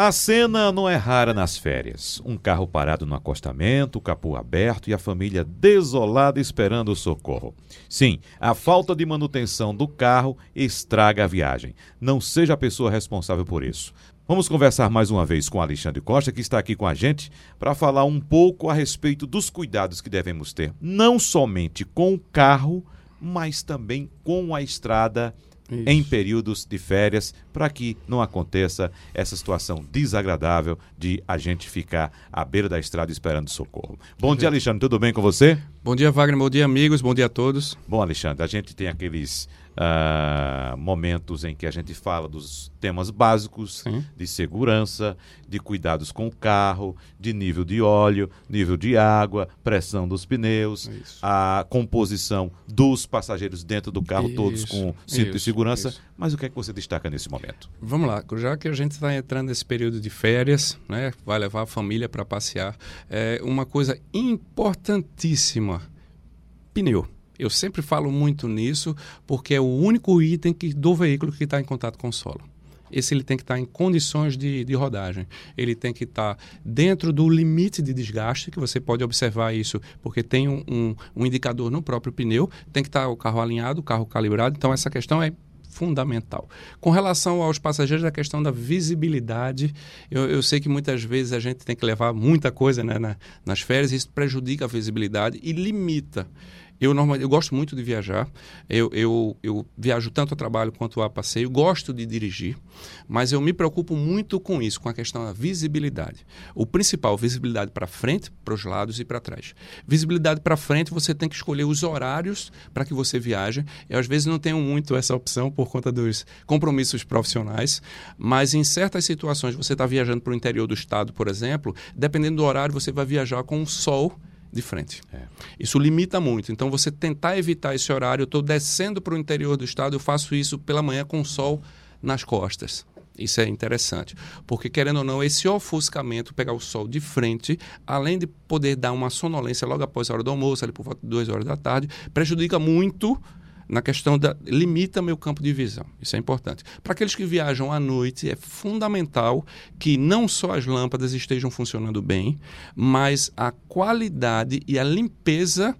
A cena não é rara nas férias. Um carro parado no acostamento, o capô aberto e a família desolada esperando o socorro. Sim, a falta de manutenção do carro estraga a viagem. Não seja a pessoa responsável por isso. Vamos conversar mais uma vez com Alexandre Costa, que está aqui com a gente, para falar um pouco a respeito dos cuidados que devemos ter, não somente com o carro, mas também com a estrada isso. em períodos de férias, para que não aconteça essa situação desagradável de a gente ficar à beira da estrada esperando socorro. Bom dia, Alexandre, tudo bem com você? Bom dia, Wagner, bom dia, amigos, bom dia a todos. Bom, Alexandre, a gente tem aqueles uh, momentos em que a gente fala dos temas básicos Sim. de segurança, de cuidados com o carro, de nível de óleo, nível de água, pressão dos pneus, isso. a composição dos passageiros dentro do carro, isso, todos com cinto isso, de segurança. Mas o que é que você destaca nesse momento? Vamos lá, já que a gente está entrando nesse período de férias, né, vai levar a família para passear, é uma coisa importantíssima: pneu. Eu sempre falo muito nisso porque é o único item que, do veículo que está em contato com o solo. Esse ele tem que estar tá em condições de, de rodagem. Ele tem que estar tá dentro do limite de desgaste, que você pode observar isso, porque tem um, um, um indicador no próprio pneu. Tem que estar tá o carro alinhado, o carro calibrado. Então, essa questão é fundamental. Com relação aos passageiros, a questão da visibilidade, eu, eu sei que muitas vezes a gente tem que levar muita coisa né, na, nas férias, isso prejudica a visibilidade e limita. Eu, normalmente, eu gosto muito de viajar. Eu, eu, eu viajo tanto a trabalho quanto a passeio. Gosto de dirigir, mas eu me preocupo muito com isso, com a questão da visibilidade. O principal, visibilidade para frente, para os lados e para trás. Visibilidade para frente, você tem que escolher os horários para que você viaje. Eu, às vezes, não tenho muito essa opção por conta dos compromissos profissionais, mas em certas situações, você está viajando para o interior do estado, por exemplo, dependendo do horário, você vai viajar com o sol de frente. É. Isso limita muito. Então, você tentar evitar esse horário, eu estou descendo para o interior do estado, eu faço isso pela manhã com o sol nas costas. Isso é interessante, porque querendo ou não, esse ofuscamento, pegar o sol de frente, além de poder dar uma sonolência logo após a hora do almoço, ali por volta de 2 horas da tarde, prejudica muito na questão da limita meu campo de visão. Isso é importante. Para aqueles que viajam à noite, é fundamental que não só as lâmpadas estejam funcionando bem, mas a qualidade e a limpeza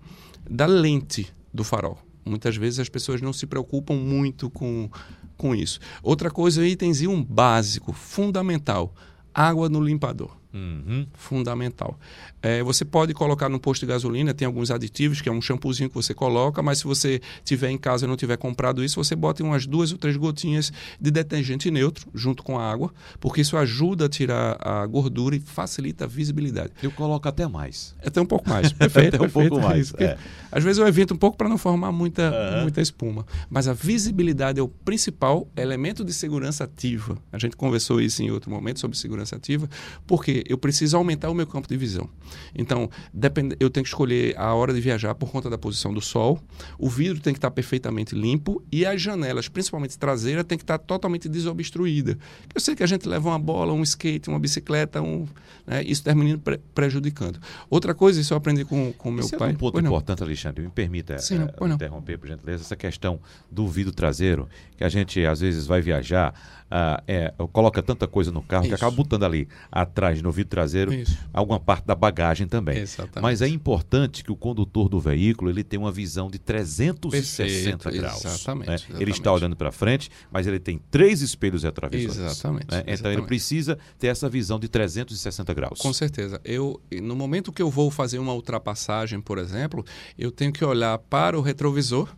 da lente do farol. Muitas vezes as pessoas não se preocupam muito com, com isso. Outra coisa, itemzinho básico, fundamental: água no limpador. Uhum. Fundamental. É, você pode colocar no posto de gasolina, tem alguns aditivos, que é um shampoozinho que você coloca, mas se você tiver em casa e não tiver comprado isso, você bota umas duas ou três gotinhas de detergente neutro junto com a água, porque isso ajuda a tirar a gordura e facilita a visibilidade. Eu coloco até mais. Até um pouco mais. Perfeito. até um perfeito, pouco mais. É. Às vezes eu evito um pouco para não formar muita, uhum. muita espuma. Mas a visibilidade é o principal elemento de segurança ativa. A gente conversou isso em outro momento sobre segurança ativa, porque eu preciso aumentar o meu campo de visão. Então, depend... eu tenho que escolher a hora de viajar por conta da posição do sol, o vidro tem que estar perfeitamente limpo e as janelas, principalmente traseira, tem que estar totalmente desobstruída. Eu sei que a gente leva uma bola, um skate, uma bicicleta, um, né, isso termina pre prejudicando. Outra coisa, isso eu aprendi com o meu Esse pai. É um ponto importante, Alexandre, me permita Sim, uh, interromper, por gentileza, essa questão do vidro traseiro, que a gente às vezes vai viajar, uh, é, coloca tanta coisa no carro isso. que acaba botando ali atrás no vidro traseiro Isso. alguma parte da bagagem também. Exatamente. Mas é importante que o condutor do veículo ele tenha uma visão de 360 Perfeito. graus. Exatamente, né? exatamente, Ele está olhando para frente, mas ele tem três espelhos retrovisores. Exatamente, né? Então exatamente. ele precisa ter essa visão de 360 graus. Com certeza. Eu, no momento que eu vou fazer uma ultrapassagem, por exemplo, eu tenho que olhar para o retrovisor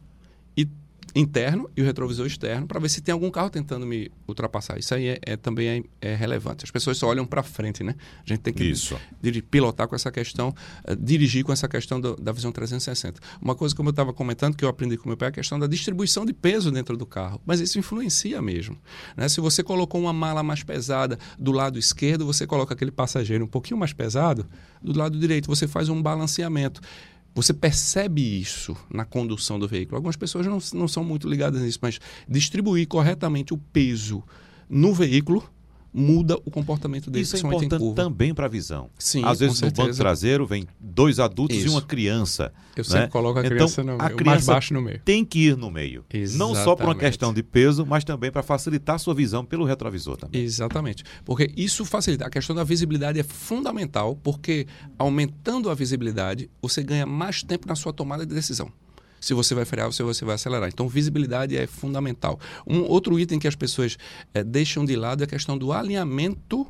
interno e o retrovisor externo para ver se tem algum carro tentando me ultrapassar. Isso aí é, é também é, é, relevante. As pessoas só olham para frente, né? A gente tem que Isso. pilotar com essa questão, uh, dirigir com essa questão do, da visão 360. Uma coisa como eu estava comentando que eu aprendi com meu pai é a questão da distribuição de peso dentro do carro. Mas isso influencia mesmo. Né? Se você colocou uma mala mais pesada do lado esquerdo, você coloca aquele passageiro um pouquinho mais pesado do lado direito. Você faz um balanceamento. Você percebe isso na condução do veículo. Algumas pessoas não, não são muito ligadas nisso, mas distribuir corretamente o peso no veículo muda o comportamento dele. Isso é importante também para a visão. Sim, Às vezes no banco traseiro vem dois adultos Isso. e uma criança. Eu né? sempre coloco a então, criança no meio, a criança mais baixo no meio. Tem que ir no meio. Exatamente. Não só por uma questão de peso, mas também para facilitar a sua visão pelo retrovisor também. Exatamente. Porque isso facilita. A questão da visibilidade é fundamental, porque aumentando a visibilidade, você ganha mais tempo na sua tomada de decisão se você vai frear ou se você vai acelerar. Então, visibilidade é fundamental. Um outro item que as pessoas é, deixam de lado é a questão do alinhamento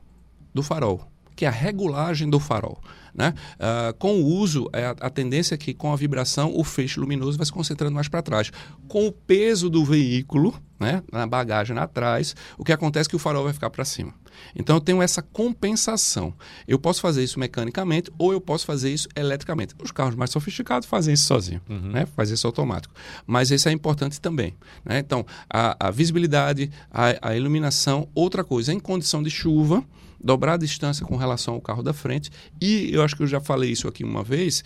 do farol, que é a regulagem do farol. Né? Uh, com o uso, é a, a, tendência é que com a vibração o feixe luminoso vai se concentrando mais para trás. Com o peso do veículo, né, na bagagem atrás, o que acontece é que o farol vai ficar para cima. Então eu tenho essa compensação. Eu posso fazer isso mecanicamente ou eu posso fazer isso eletricamente. Os carros mais sofisticados fazem isso sozinho, uhum. né? fazem isso automático. Mas isso é importante também. Né? Então, a, a visibilidade, a, a iluminação, outra coisa, em condição de chuva, dobrar a distância com relação ao carro da frente. E eu acho que eu já falei isso aqui uma vez,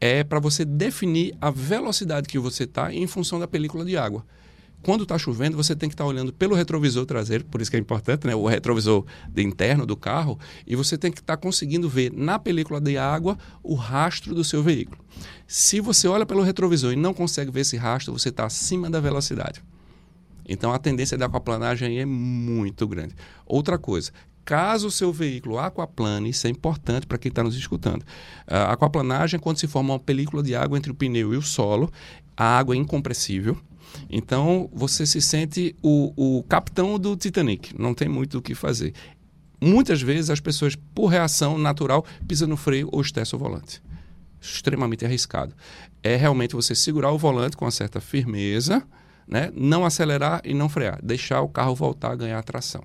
é para você definir a velocidade que você está em função da película de água quando está chovendo, você tem que estar tá olhando pelo retrovisor traseiro, por isso que é importante, né? o retrovisor interno do carro, e você tem que estar tá conseguindo ver na película de água o rastro do seu veículo. Se você olha pelo retrovisor e não consegue ver esse rastro, você está acima da velocidade. Então a tendência da aquaplanagem é muito grande. Outra coisa, caso o seu veículo aquaplane, isso é importante para quem está nos escutando. A aquaplanagem é quando se forma uma película de água entre o pneu e o solo, a água é incompressível, então você se sente o, o capitão do Titanic, não tem muito o que fazer. Muitas vezes as pessoas, por reação natural, pisam no freio ou estressam o volante. Extremamente arriscado. É realmente você segurar o volante com uma certa firmeza, né? não acelerar e não frear, deixar o carro voltar a ganhar tração.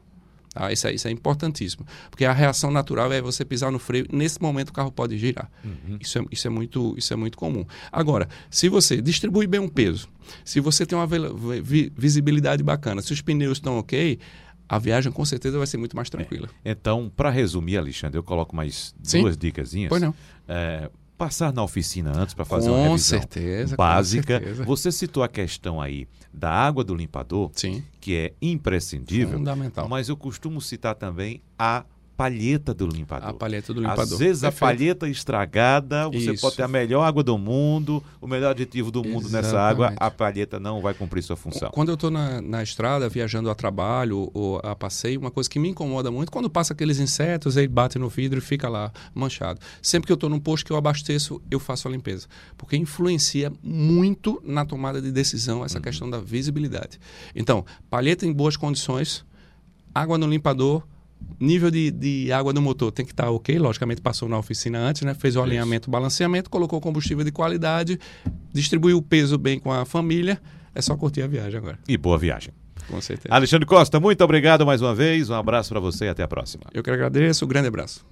Ah, isso, é, isso é importantíssimo. Porque a reação natural é você pisar no freio, nesse momento o carro pode girar. Uhum. Isso, é, isso, é muito, isso é muito comum. Agora, se você distribui bem um peso, se você tem uma vi visibilidade bacana, se os pneus estão ok, a viagem com certeza vai ser muito mais tranquila. É. Então, para resumir, Alexandre, eu coloco mais Sim? duas dicas. Pois não. É, passar na oficina antes para fazer com uma revisão certeza, básica. Com certeza. Você citou a questão aí da água do limpador, Sim. que é imprescindível. Fundamental. Mas eu costumo citar também a palheta do limpador. A palheta do limpador. Às vezes Perfeito. a palheta estragada, você Isso. pode ter a melhor água do mundo, o melhor aditivo do mundo Exatamente. nessa água, a palheta não vai cumprir sua função. Quando eu estou na, na estrada, viajando a trabalho ou a passeio, uma coisa que me incomoda muito, quando passa aqueles insetos, ele bate no vidro e fica lá manchado. Sempre que eu estou num posto que eu abasteço, eu faço a limpeza. Porque influencia muito na tomada de decisão essa uhum. questão da visibilidade. Então, palheta em boas condições, água no limpador, nível de, de água do motor tem que estar tá ok, logicamente passou na oficina antes, né? Fez o alinhamento, o balanceamento, colocou combustível de qualidade, distribuiu o peso bem com a família, é só curtir a viagem agora. E boa viagem. Com certeza. Alexandre Costa, muito obrigado mais uma vez, um abraço para você e até a próxima. Eu que agradeço, um grande abraço.